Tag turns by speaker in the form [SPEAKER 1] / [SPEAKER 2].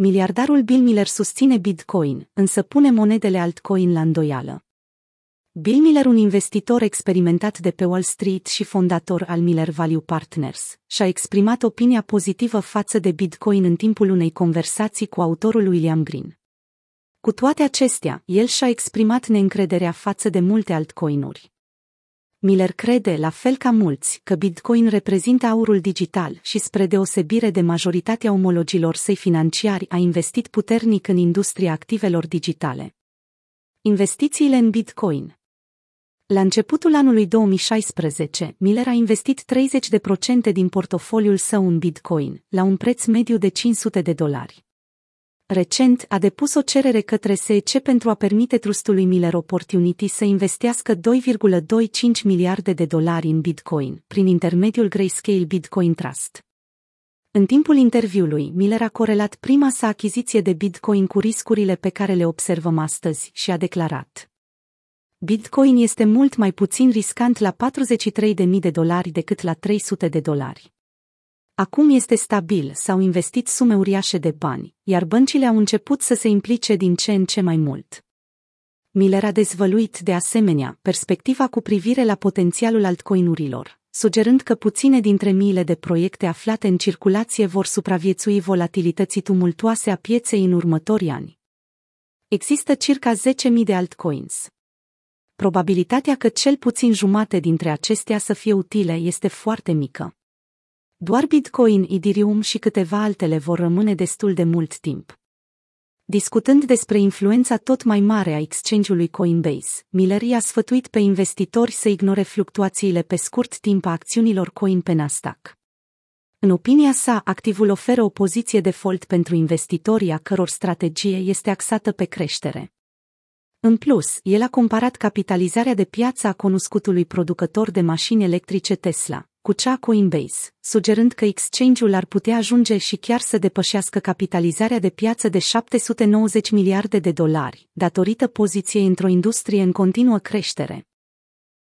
[SPEAKER 1] Miliardarul Bill Miller susține Bitcoin, însă pune monedele altcoin la îndoială. Bill Miller, un investitor experimentat de pe Wall Street și fondator al Miller Value Partners, și-a exprimat opinia pozitivă față de Bitcoin în timpul unei conversații cu autorul William Green. Cu toate acestea, el și-a exprimat neîncrederea față de multe altcoinuri. Miller crede, la fel ca mulți, că Bitcoin reprezintă aurul digital și, spre deosebire de majoritatea omologilor săi financiari, a investit puternic în industria activelor digitale. Investițiile în Bitcoin La începutul anului 2016, Miller a investit 30% din portofoliul său în Bitcoin, la un preț mediu de 500 de dolari recent a depus o cerere către SEC pentru a permite trustului Miller Opportunity să investească 2,25 miliarde de dolari în Bitcoin, prin intermediul Grayscale Bitcoin Trust. În timpul interviului, Miller a corelat prima sa achiziție de Bitcoin cu riscurile pe care le observăm astăzi și a declarat. Bitcoin este mult mai puțin riscant la 43.000 de dolari decât la 300 de dolari. Acum este stabil, s-au investit sume uriașe de bani, iar băncile au început să se implice din ce în ce mai mult. Miller a dezvăluit, de asemenea, perspectiva cu privire la potențialul altcoinurilor, sugerând că puține dintre miile de proiecte aflate în circulație vor supraviețui volatilității tumultoase a pieței în următorii ani. Există circa 10.000 de altcoins. Probabilitatea că cel puțin jumate dintre acestea să fie utile este foarte mică. Doar Bitcoin, Ethereum și câteva altele vor rămâne destul de mult timp. Discutând despre influența tot mai mare a exchange-ului Coinbase, Miller i-a sfătuit pe investitori să ignore fluctuațiile pe scurt timp a acțiunilor coin pe Nasdaq. În opinia sa, activul oferă o poziție default pentru investitorii a căror strategie este axată pe creștere. În plus, el a comparat capitalizarea de piață a cunoscutului producător de mașini electrice Tesla, cu cea Coinbase, sugerând că exchange-ul ar putea ajunge și chiar să depășească capitalizarea de piață de 790 miliarde de dolari, datorită poziției într-o industrie în continuă creștere.